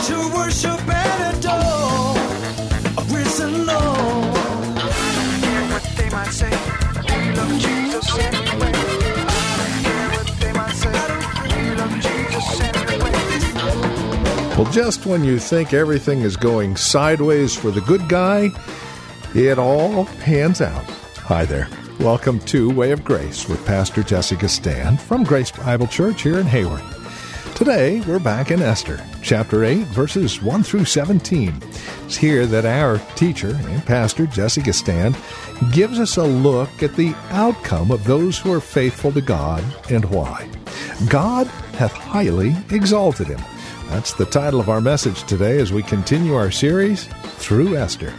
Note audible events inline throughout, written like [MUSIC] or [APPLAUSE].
Could worship and adore a risen Lord? Hear what they might say. We love Jesus anyway. Hear what they might say. We love Jesus anyway. Well, just when you think everything is going sideways for the good guy, it all pans out. Hi there. Welcome to Way of Grace with Pastor Jessica Stan from Grace Bible Church here in Hayward. Today, we're back in Esther, chapter 8, verses 1 through 17. It's here that our teacher and pastor, Jessica Stan, gives us a look at the outcome of those who are faithful to God and why. God hath highly exalted him. That's the title of our message today as we continue our series through Esther.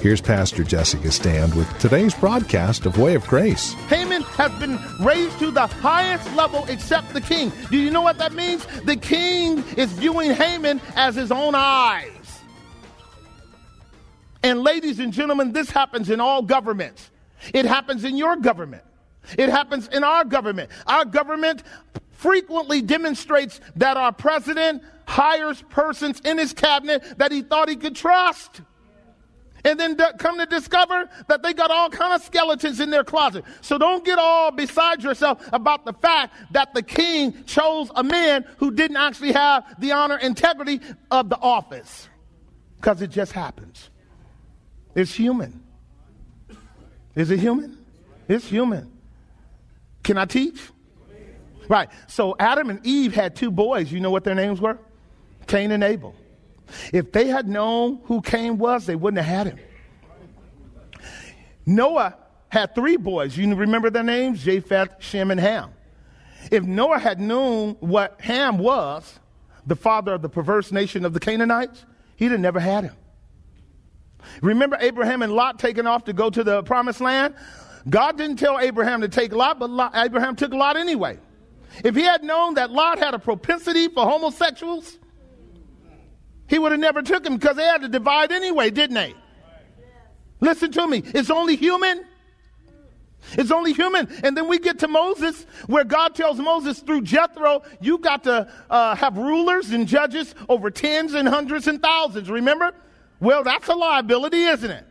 Here's Pastor Jessica Stand with today's broadcast of Way of Grace. Haman has been raised to the highest level except the king. Do you know what that means? The king is viewing Haman as his own eyes. And ladies and gentlemen, this happens in all governments. It happens in your government. It happens in our government. Our government frequently demonstrates that our president hires persons in his cabinet that he thought he could trust and then come to discover that they got all kind of skeletons in their closet. So don't get all beside yourself about the fact that the king chose a man who didn't actually have the honor integrity of the office. Because it just happens. It's human. Is it human? It's human. Can I teach? Right. So Adam and Eve had two boys. You know what their names were? Cain and Abel. If they had known who Cain was, they wouldn't have had him. Noah had three boys. You remember their names? Japheth, Shem, and Ham. If Noah had known what Ham was, the father of the perverse nation of the Canaanites, he'd have never had him. Remember Abraham and Lot taking off to go to the promised land? God didn't tell Abraham to take Lot, but Lot, Abraham took Lot anyway. If he had known that Lot had a propensity for homosexuals, he would have never took him because they had to divide anyway, didn't they? Listen to me. It's only human. It's only human. And then we get to Moses, where God tells Moses through Jethro, you got to uh, have rulers and judges over tens and hundreds and thousands. Remember? Well, that's a liability, isn't it?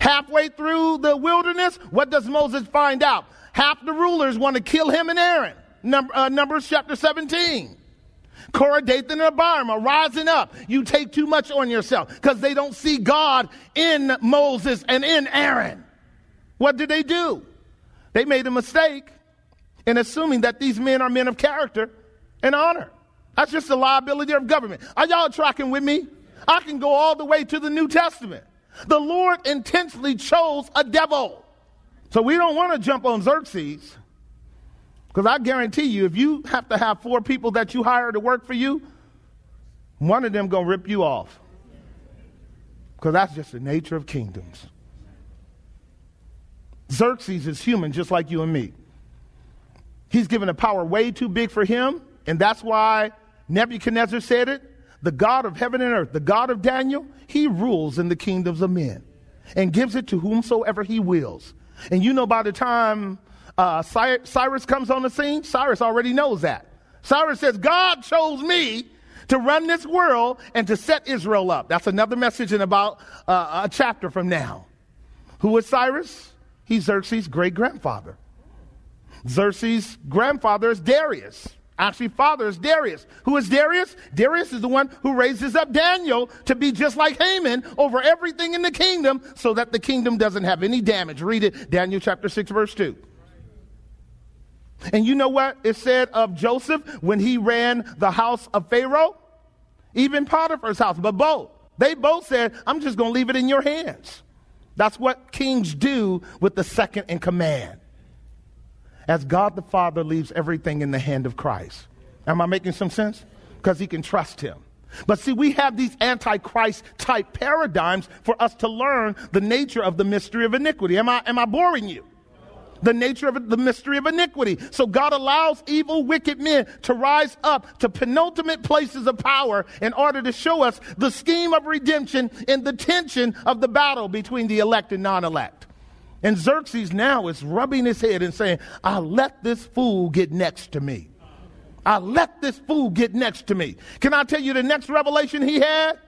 Halfway through the wilderness, what does Moses find out? Half the rulers want to kill him and Aaron. Number, uh, Numbers chapter 17. Korah, Dathan, and Abiram are rising up. You take too much on yourself because they don't see God in Moses and in Aaron. What did they do? They made a mistake in assuming that these men are men of character and honor. That's just the liability of government. Are y'all tracking with me? I can go all the way to the New Testament. The Lord intentionally chose a devil. So we don't want to jump on Xerxes. Because I guarantee you, if you have to have four people that you hire to work for you, one of them to rip you off. Because that's just the nature of kingdoms. Xerxes is human just like you and me. He's given a power way too big for him, and that's why Nebuchadnezzar said it. The God of heaven and earth, the God of Daniel, he rules in the kingdoms of men and gives it to whomsoever he wills. And you know, by the time uh, Cyrus comes on the scene, Cyrus already knows that. Cyrus says, God chose me to run this world and to set Israel up. That's another message in about uh, a chapter from now. Who is Cyrus? He's Xerxes' great grandfather. Xerxes' grandfather is Darius. Actually, father is Darius. Who is Darius? Darius is the one who raises up Daniel to be just like Haman over everything in the kingdom so that the kingdom doesn't have any damage. Read it, Daniel chapter 6, verse 2. And you know what it said of Joseph when he ran the house of Pharaoh? Even Potiphar's house, but both. They both said, I'm just going to leave it in your hands. That's what kings do with the second in command as God the Father leaves everything in the hand of Christ. Am I making some sense? Because he can trust him. But see, we have these antichrist type paradigms for us to learn the nature of the mystery of iniquity. Am I, am I boring you? The nature of the mystery of iniquity. So God allows evil, wicked men to rise up to penultimate places of power in order to show us the scheme of redemption and the tension of the battle between the elect and non elect. And Xerxes now is rubbing his head and saying, I'll let this fool get next to me. I let this fool get next to me. Can I tell you the next revelation he had?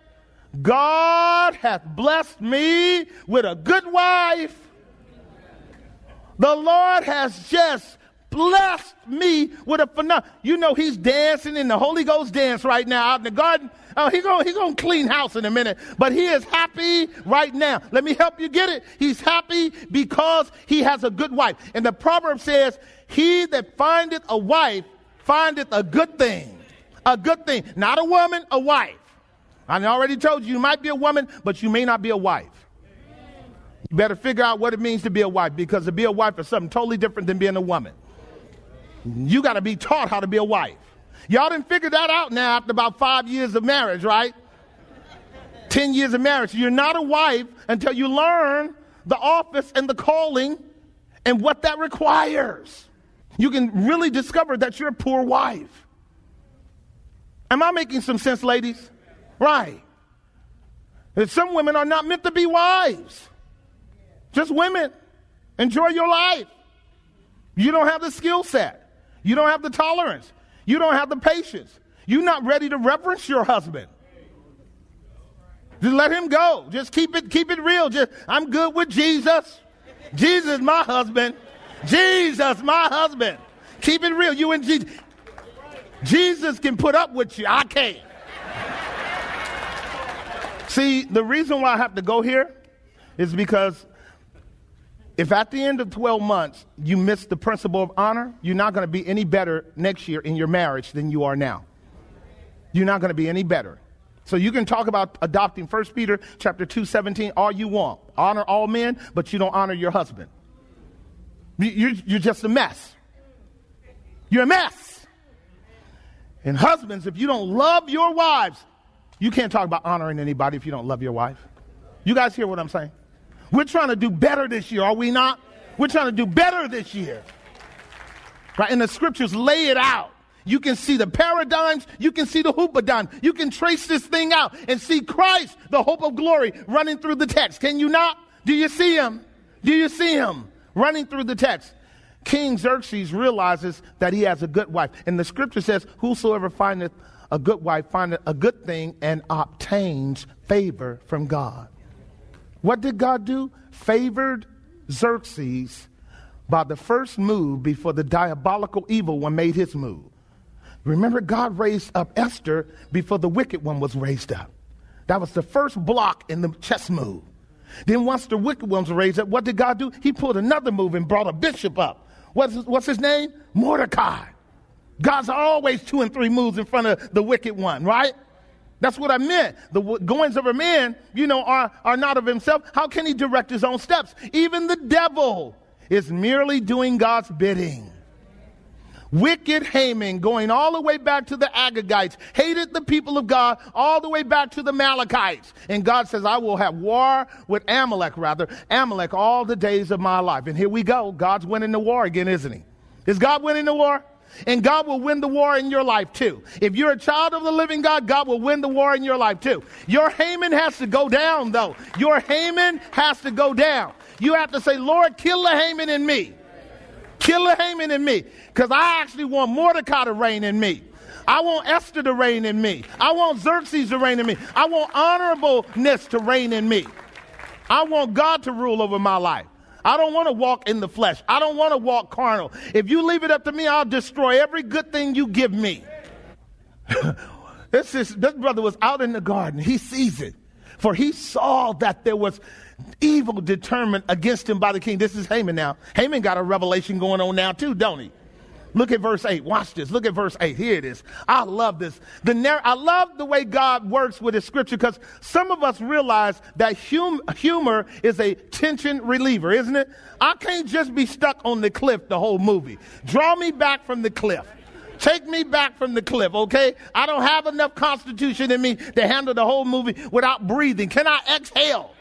God hath blessed me with a good wife. The Lord has just blessed me with a phenomenon. You know, he's dancing in the Holy Ghost dance right now out in the garden. Oh, he's going he gonna clean house in a minute, but he is happy right now. Let me help you get it. He's happy because he has a good wife. And the proverb says, He that findeth a wife findeth a good thing. A good thing. Not a woman, a wife. I already told you, you might be a woman, but you may not be a wife. You better figure out what it means to be a wife because to be a wife is something totally different than being a woman. You got to be taught how to be a wife. Y'all didn't figure that out now after about five years of marriage, right? Ten years of marriage. You're not a wife until you learn the office and the calling and what that requires you can really discover that you're a poor wife. Am I making some sense, ladies? Right. And some women are not meant to be wives. Just women. Enjoy your life. You don't have the skill set. You don't have the tolerance. You don't have the patience. You're not ready to reverence your husband. Just let him go. Just keep it, keep it real. Just I'm good with Jesus. Jesus, my husband. Jesus, my husband. Keep it real. You and Jesus. Jesus can put up with you. I can't. See, the reason why I have to go here is because if at the end of 12 months you miss the principle of honor, you're not going to be any better next year in your marriage than you are now. You're not going to be any better. So you can talk about adopting 1 Peter chapter 2, 17 all you want. Honor all men, but you don't honor your husband. You're, you're just a mess. You're a mess. And husbands, if you don't love your wives, you can't talk about honoring anybody if you don't love your wife. You guys hear what I'm saying? We're trying to do better this year, are we not? We're trying to do better this year. Right? And the scriptures lay it out. You can see the paradigms. You can see the hoopadon. You can trace this thing out and see Christ, the hope of glory, running through the text. Can you not? Do you see him? Do you see him? running through the text. King Xerxes realizes that he has a good wife. And the scripture says, Whosoever findeth a good wife findeth a good thing and obtains favor from God. What did God do? Favored Xerxes by the first move before the diabolical evil one made his move. Remember, God raised up Esther before the wicked one was raised up. That was the first block in the chess move. Then once the wicked ones were raised up, what did God do? He pulled another move and brought a bishop up. What's his, what's his name? Mordecai. God's always two and three moves in front of the wicked one, right? That's what I meant. The goings of a man, you know, are, are not of himself. How can he direct his own steps? Even the devil is merely doing God's bidding. Wicked Haman, going all the way back to the Agagites, hated the people of God all the way back to the Amalekites. And God says, I will have war with Amalek, rather, Amalek all the days of my life. And here we go. God's winning the war again, isn't he? Is God winning the war? And God will win the war in your life too. If you're a child of the living God, God will win the war in your life too. Your Haman has to go down though. Your Haman has to go down. You have to say, Lord, kill the Haman in me. Kill the Haman in me. Because I actually want Mordecai to reign in me. I want Esther to reign in me. I want Xerxes to reign in me. I want honorableness to reign in me. I want God to rule over my life. I don't want to walk in the flesh. I don't want to walk carnal. If you leave it up to me, I'll destroy every good thing you give me. [LAUGHS] this, is, this brother was out in the garden. He sees it. For he saw that there was evil determined against him by the king. This is Haman now. Haman got a revelation going on now too, don't he? Look at verse 8. Watch this. Look at verse 8. Here it is. I love this. The narr- I love the way God works with his scripture because some of us realize that hum- humor is a tension reliever, isn't it? I can't just be stuck on the cliff the whole movie. Draw me back from the cliff. Take me back from the cliff, okay? I don't have enough constitution in me to handle the whole movie without breathing. Can I exhale?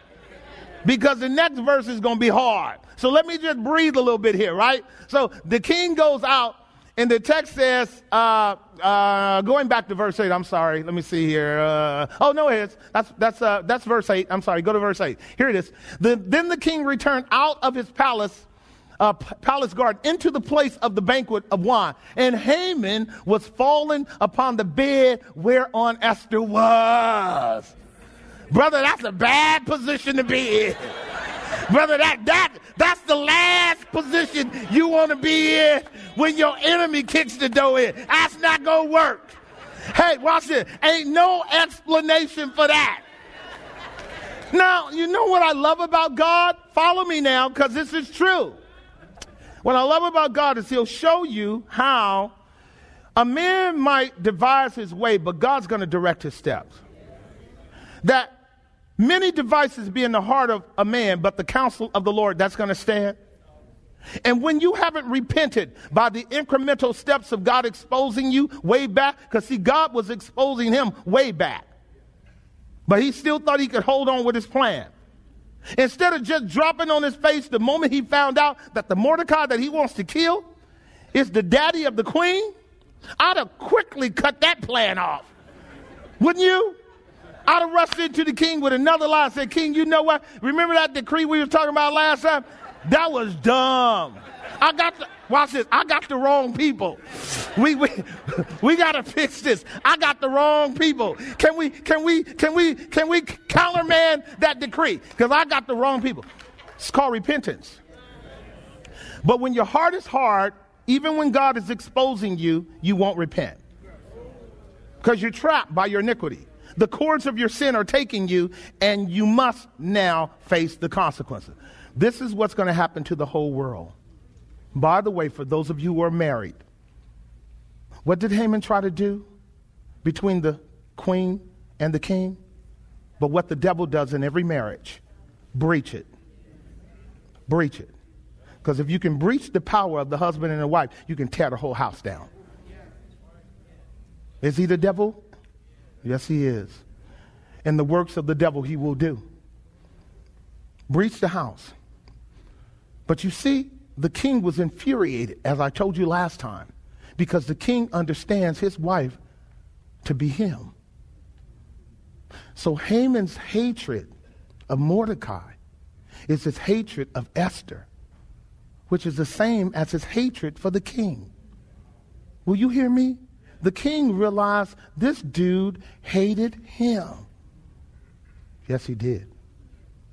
Because the next verse is going to be hard. So let me just breathe a little bit here, right? So the king goes out, and the text says, uh, uh, going back to verse 8, I'm sorry, let me see here. Uh, oh, no, it is. That's, that's, uh, that's verse 8. I'm sorry, go to verse 8. Here it is. The, then the king returned out of his palace uh, palace guard into the place of the banquet of wine. And Haman was fallen upon the bed whereon Esther was. Brother, that's a bad position to be in. Brother, that, that, that's the last position you want to be in when your enemy kicks the door in. That's not going to work. Hey, watch this. Ain't no explanation for that. Now, you know what I love about God? Follow me now, because this is true. What I love about God is He'll show you how a man might devise his way, but God's going to direct his steps. That many devices be in the heart of a man, but the counsel of the Lord, that's going to stand. And when you haven't repented by the incremental steps of God exposing you way back, because see, God was exposing him way back, but he still thought he could hold on with his plan. Instead of just dropping on his face the moment he found out that the Mordecai that he wants to kill is the daddy of the queen, I'd have quickly cut that plan off. Wouldn't you? I'd have rushed into the king with another lie and said, King, you know what? Remember that decree we were talking about last time? That was dumb. I got the, watch this. I got the wrong people. We, we, [LAUGHS] we got to fix this. I got the wrong people. Can we, can we, can we, can we counterman that decree? Because I got the wrong people. It's called repentance. But when your heart is hard, even when God is exposing you, you won't repent. Because you're trapped by your iniquity. The cords of your sin are taking you, and you must now face the consequences. This is what's going to happen to the whole world. By the way, for those of you who are married, what did Haman try to do between the queen and the king? But what the devil does in every marriage breach it. Breach it. Because if you can breach the power of the husband and the wife, you can tear the whole house down. Is he the devil? Yes, he is. And the works of the devil he will do. Breach the house. But you see, the king was infuriated, as I told you last time, because the king understands his wife to be him. So Haman's hatred of Mordecai is his hatred of Esther, which is the same as his hatred for the king. Will you hear me? The king realized this dude hated him. Yes, he did.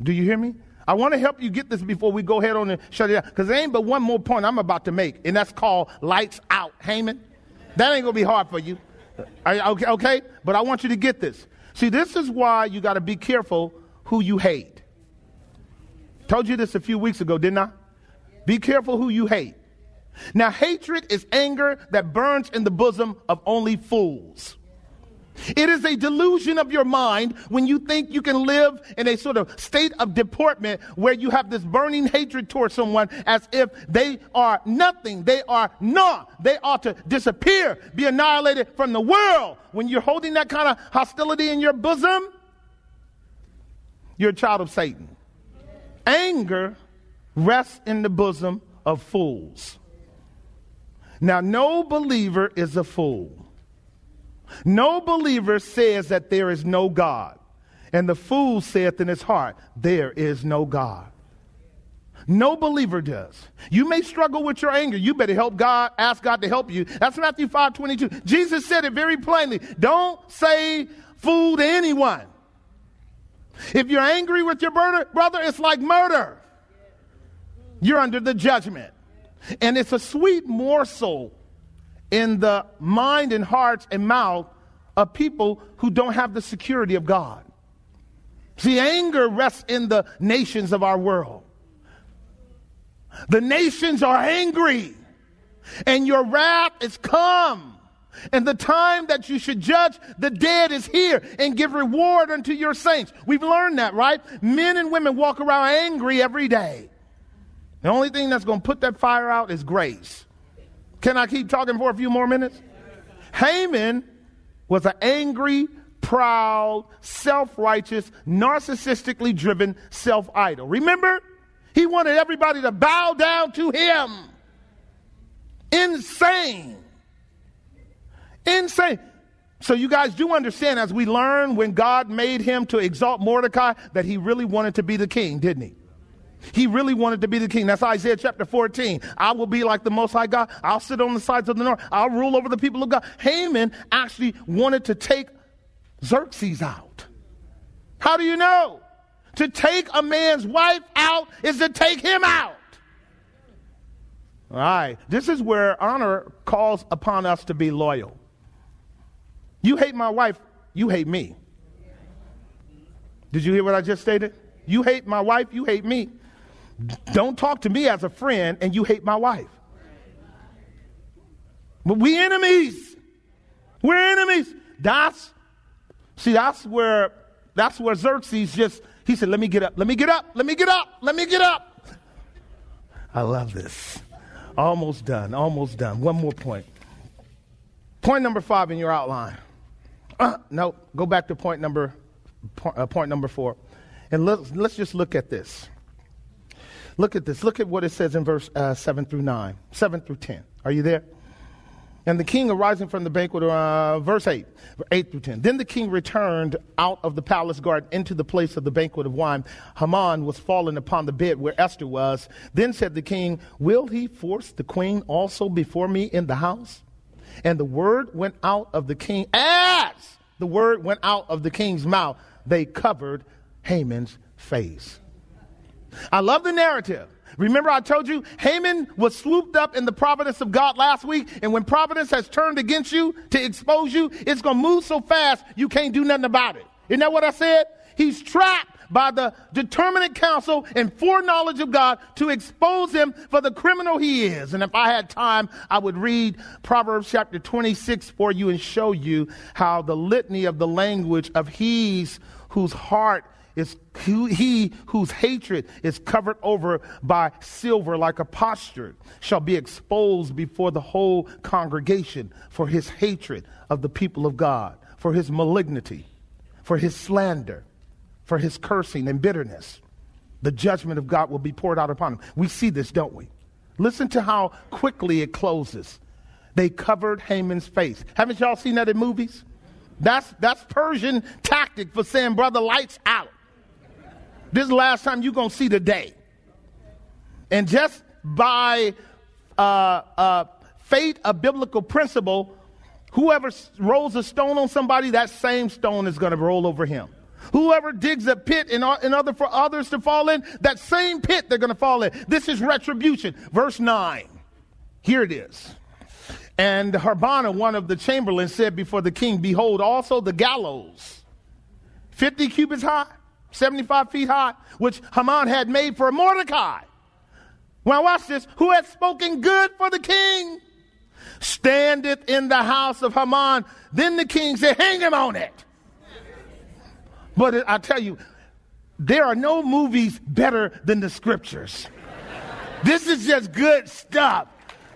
Do you hear me? I want to help you get this before we go ahead on and shut it down. Because there ain't but one more point I'm about to make, and that's called lights out. Haman. That ain't going to be hard for you. okay, okay? But I want you to get this. See, this is why you got to be careful who you hate. Told you this a few weeks ago, didn't I? Be careful who you hate. Now, hatred is anger that burns in the bosom of only fools. It is a delusion of your mind when you think you can live in a sort of state of deportment where you have this burning hatred towards someone as if they are nothing. They are not. They ought to disappear, be annihilated from the world. When you're holding that kind of hostility in your bosom, you're a child of Satan. Anger rests in the bosom of fools. Now, no believer is a fool. No believer says that there is no God. And the fool saith in his heart, There is no God. No believer does. You may struggle with your anger. You better help God, ask God to help you. That's Matthew 5 22. Jesus said it very plainly. Don't say fool to anyone. If you're angry with your brother, brother, it's like murder. You're under the judgment. And it's a sweet morsel in the mind and hearts and mouth of people who don't have the security of God. See, anger rests in the nations of our world. The nations are angry, and your wrath is come. And the time that you should judge the dead is here and give reward unto your saints. We've learned that, right? Men and women walk around angry every day. The only thing that's going to put that fire out is grace. Can I keep talking for a few more minutes? Haman was an angry, proud, self righteous, narcissistically driven self idol. Remember? He wanted everybody to bow down to him. Insane. Insane. So, you guys do understand as we learn when God made him to exalt Mordecai that he really wanted to be the king, didn't he? He really wanted to be the king. That's Isaiah chapter 14. I will be like the Most High God. I'll sit on the sides of the north. I'll rule over the people of God. Haman actually wanted to take Xerxes out. How do you know? To take a man's wife out is to take him out. All right. This is where honor calls upon us to be loyal. You hate my wife, you hate me. Did you hear what I just stated? You hate my wife, you hate me. Don't talk to me as a friend and you hate my wife. But we enemies. We're enemies. That's see, that's where that's where Xerxes just he said, Let me get up, let me get up, let me get up, let me get up. I love this. Almost done, almost done. One more point. Point number five in your outline. Uh, no, go back to point number point, uh, point number four. And let's, let's just look at this. Look at this. Look at what it says in verse uh, 7 through 9, 7 through 10. Are you there? And the king arising from the banquet, uh, verse 8, 8 through 10. Then the king returned out of the palace garden into the place of the banquet of wine. Haman was fallen upon the bed where Esther was. Then said the king, Will he force the queen also before me in the house? And the word went out of the king, as the word went out of the king's mouth, they covered Haman's face. I love the narrative. Remember, I told you Haman was swooped up in the providence of God last week, and when providence has turned against you to expose you, it's going to move so fast you can't do nothing about it. Isn't that what I said? He's trapped by the determinate counsel and foreknowledge of God to expose him for the criminal he is. And if I had time, I would read Proverbs chapter 26 for you and show you how the litany of the language of he's whose heart is he whose hatred is covered over by silver like a potsherd shall be exposed before the whole congregation for his hatred of the people of God, for his malignity, for his slander, for his cursing and bitterness. The judgment of God will be poured out upon him. We see this, don't we? Listen to how quickly it closes. They covered Haman's face. Haven't y'all seen that in movies? That's, that's Persian tactic for saying, brother, lights out. This is the last time you're going to see the day. And just by uh, uh, fate, a biblical principle, whoever rolls a stone on somebody, that same stone is going to roll over him. Whoever digs a pit in, in order for others to fall in, that same pit they're going to fall in. This is retribution. Verse 9. Here it is. And Harbona, one of the chamberlains, said before the king, Behold, also the gallows, 50 cubits high 75 feet high, which Haman had made for Mordecai. Now, watch this. Who had spoken good for the king standeth in the house of Haman. Then the king said, Hang him on it. But I tell you, there are no movies better than the scriptures. This is just good stuff.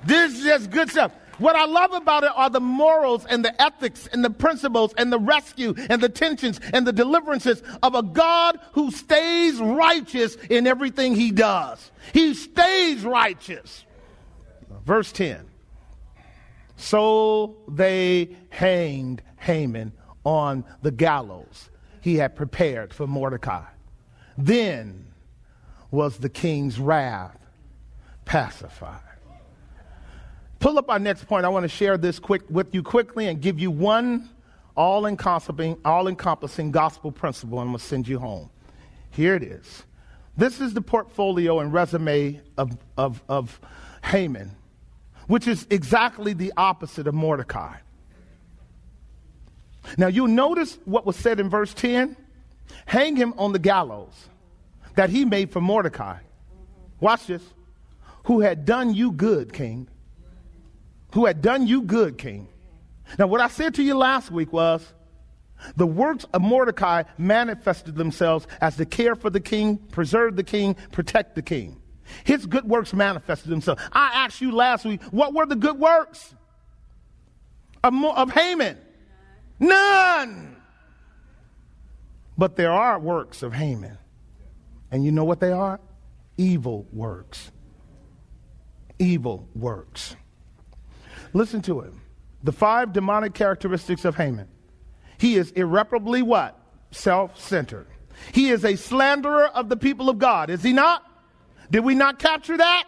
This is just good stuff. What I love about it are the morals and the ethics and the principles and the rescue and the tensions and the deliverances of a God who stays righteous in everything he does. He stays righteous. Verse 10. So they hanged Haman on the gallows he had prepared for Mordecai. Then was the king's wrath pacified. Pull up our next point. I want to share this quick with you quickly and give you one all encompassing, all encompassing gospel principle, and I'm going to send you home. Here it is. This is the portfolio and resume of, of, of Haman, which is exactly the opposite of Mordecai. Now, you'll notice what was said in verse 10 hang him on the gallows that he made for Mordecai. Watch this. Who had done you good, king who had done you good, king. Now, what I said to you last week was the works of Mordecai manifested themselves as the care for the king, preserve the king, protect the king. His good works manifested themselves. I asked you last week, what were the good works? of, of Haman? None. But there are works of Haman. And you know what they are? Evil works. Evil works. Listen to it. The five demonic characteristics of Haman. He is irreparably what? Self centered. He is a slanderer of the people of God, is he not? Did we not capture that?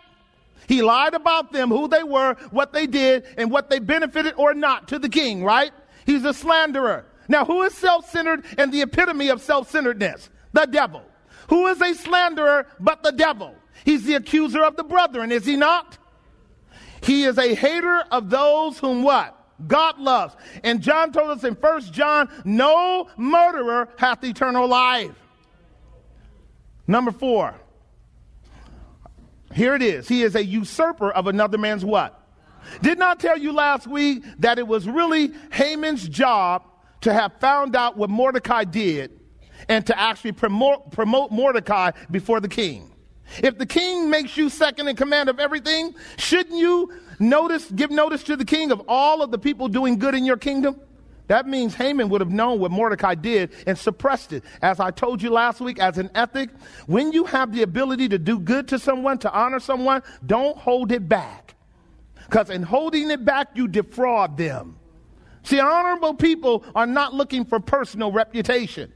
He lied about them, who they were, what they did, and what they benefited or not to the king, right? He's a slanderer. Now, who is self centered and the epitome of self centeredness? The devil. Who is a slanderer but the devil? He's the accuser of the brethren, is he not? He is a hater of those whom what? God loves. And John told us in 1 John, no murderer hath eternal life. Number four. Here it is. He is a usurper of another man's what? Did not tell you last week that it was really Haman's job to have found out what Mordecai did and to actually promote, promote Mordecai before the king. If the king makes you second in command of everything, shouldn't you notice, give notice to the king of all of the people doing good in your kingdom? That means Haman would have known what Mordecai did and suppressed it. As I told you last week, as an ethic, when you have the ability to do good to someone, to honor someone, don't hold it back. Because in holding it back, you defraud them. See, honorable people are not looking for personal reputation.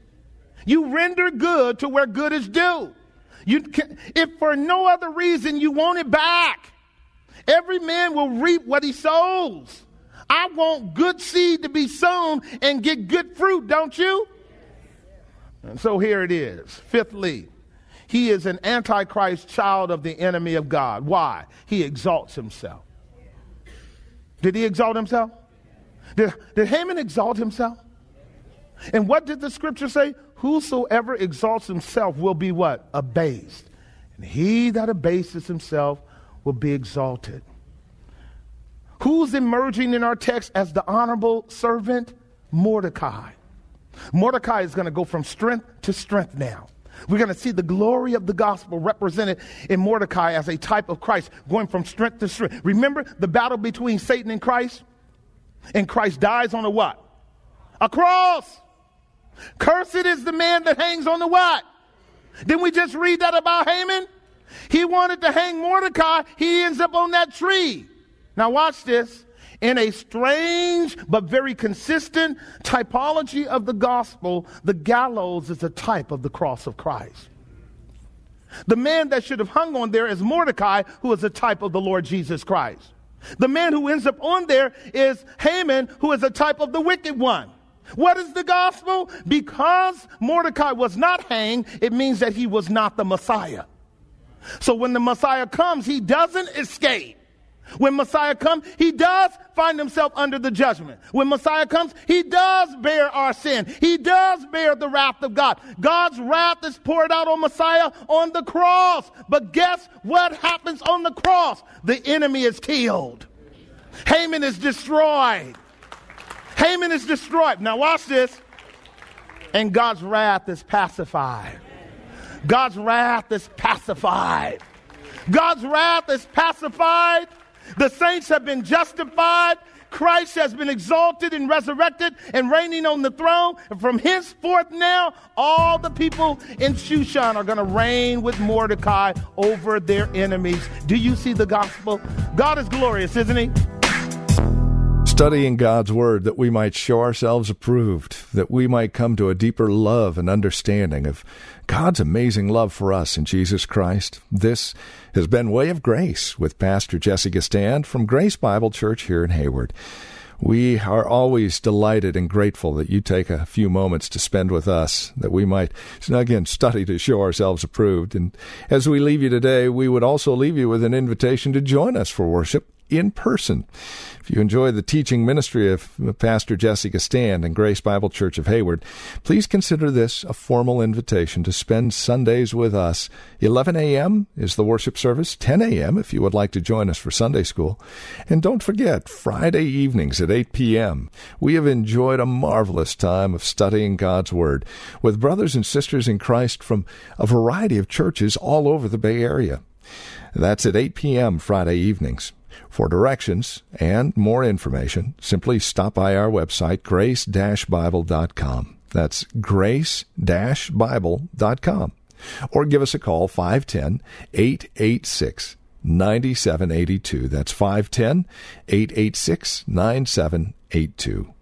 You render good to where good is due. You can, if for no other reason you want it back, every man will reap what he sows. I want good seed to be sown and get good fruit, don't you? And so here it is. Fifthly, he is an antichrist child of the enemy of God. Why? He exalts himself. Did he exalt himself? Did, did Haman exalt himself? And what did the scripture say? Whosoever exalts himself will be what? Abased. And he that abases himself will be exalted. Who's emerging in our text as the honorable servant? Mordecai. Mordecai is going to go from strength to strength now. We're going to see the glory of the gospel represented in Mordecai as a type of Christ, going from strength to strength. Remember the battle between Satan and Christ? And Christ dies on a what? A cross. Cursed is the man that hangs on the what? Didn't we just read that about Haman? He wanted to hang Mordecai. He ends up on that tree. Now watch this. In a strange but very consistent typology of the gospel, the gallows is a type of the cross of Christ. The man that should have hung on there is Mordecai, who is a type of the Lord Jesus Christ. The man who ends up on there is Haman, who is a type of the wicked one. What is the gospel? Because Mordecai was not hanged, it means that he was not the Messiah. So when the Messiah comes, he doesn't escape. When Messiah comes, he does find himself under the judgment. When Messiah comes, he does bear our sin. He does bear the wrath of God. God's wrath is poured out on Messiah on the cross. But guess what happens on the cross? The enemy is killed. Haman is destroyed. Haman is destroyed. Now watch this. And God's wrath is pacified. God's wrath is pacified. God's wrath is pacified. The saints have been justified. Christ has been exalted and resurrected and reigning on the throne. And from henceforth now, all the people in Shushan are going to reign with Mordecai over their enemies. Do you see the gospel? God is glorious, isn't he? Studying God's Word that we might show ourselves approved, that we might come to a deeper love and understanding of God's amazing love for us in Jesus Christ. This has been Way of Grace with Pastor Jessica Stand from Grace Bible Church here in Hayward. We are always delighted and grateful that you take a few moments to spend with us, that we might, again, study to show ourselves approved. And as we leave you today, we would also leave you with an invitation to join us for worship in person. If you enjoy the teaching ministry of Pastor Jessica Stand and Grace Bible Church of Hayward, please consider this a formal invitation to spend Sundays with us. 11 a.m. is the worship service, 10 a.m. if you would like to join us for Sunday school. And don't forget, Friday evenings at 8 p.m. We have enjoyed a marvelous time of studying God's Word with brothers and sisters in Christ from a variety of churches all over the Bay Area. That's at 8 p.m. Friday evenings. For directions and more information, simply stop by our website, grace-bible.com. That's grace-bible.com. Or give us a call, 510 886 9782. That's 510 886 9782.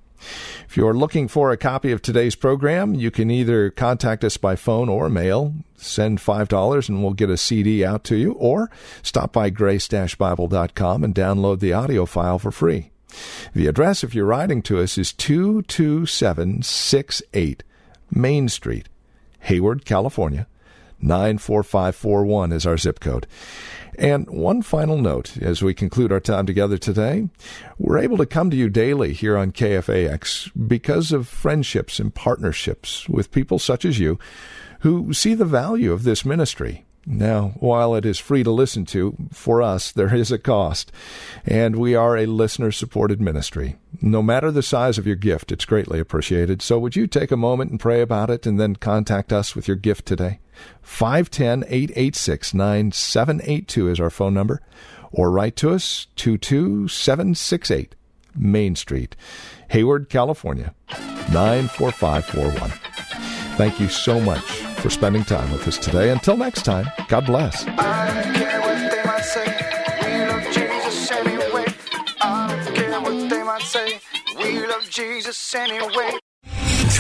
If you're looking for a copy of today's program, you can either contact us by phone or mail, send $5 and we'll get a CD out to you, or stop by grace-bible.com and download the audio file for free. The address, if you're writing to us, is 22768 Main Street, Hayward, California. 94541 is our zip code. And one final note as we conclude our time together today we're able to come to you daily here on KFAX because of friendships and partnerships with people such as you who see the value of this ministry. Now, while it is free to listen to, for us, there is a cost. And we are a listener supported ministry. No matter the size of your gift, it's greatly appreciated. So would you take a moment and pray about it and then contact us with your gift today? 510 886 9782 is our phone number. Or write to us 22768 Main Street, Hayward, California 94541. Thank you so much for spending time with us today. Until next time, God bless. I don't care what they might say. We love Jesus anyway.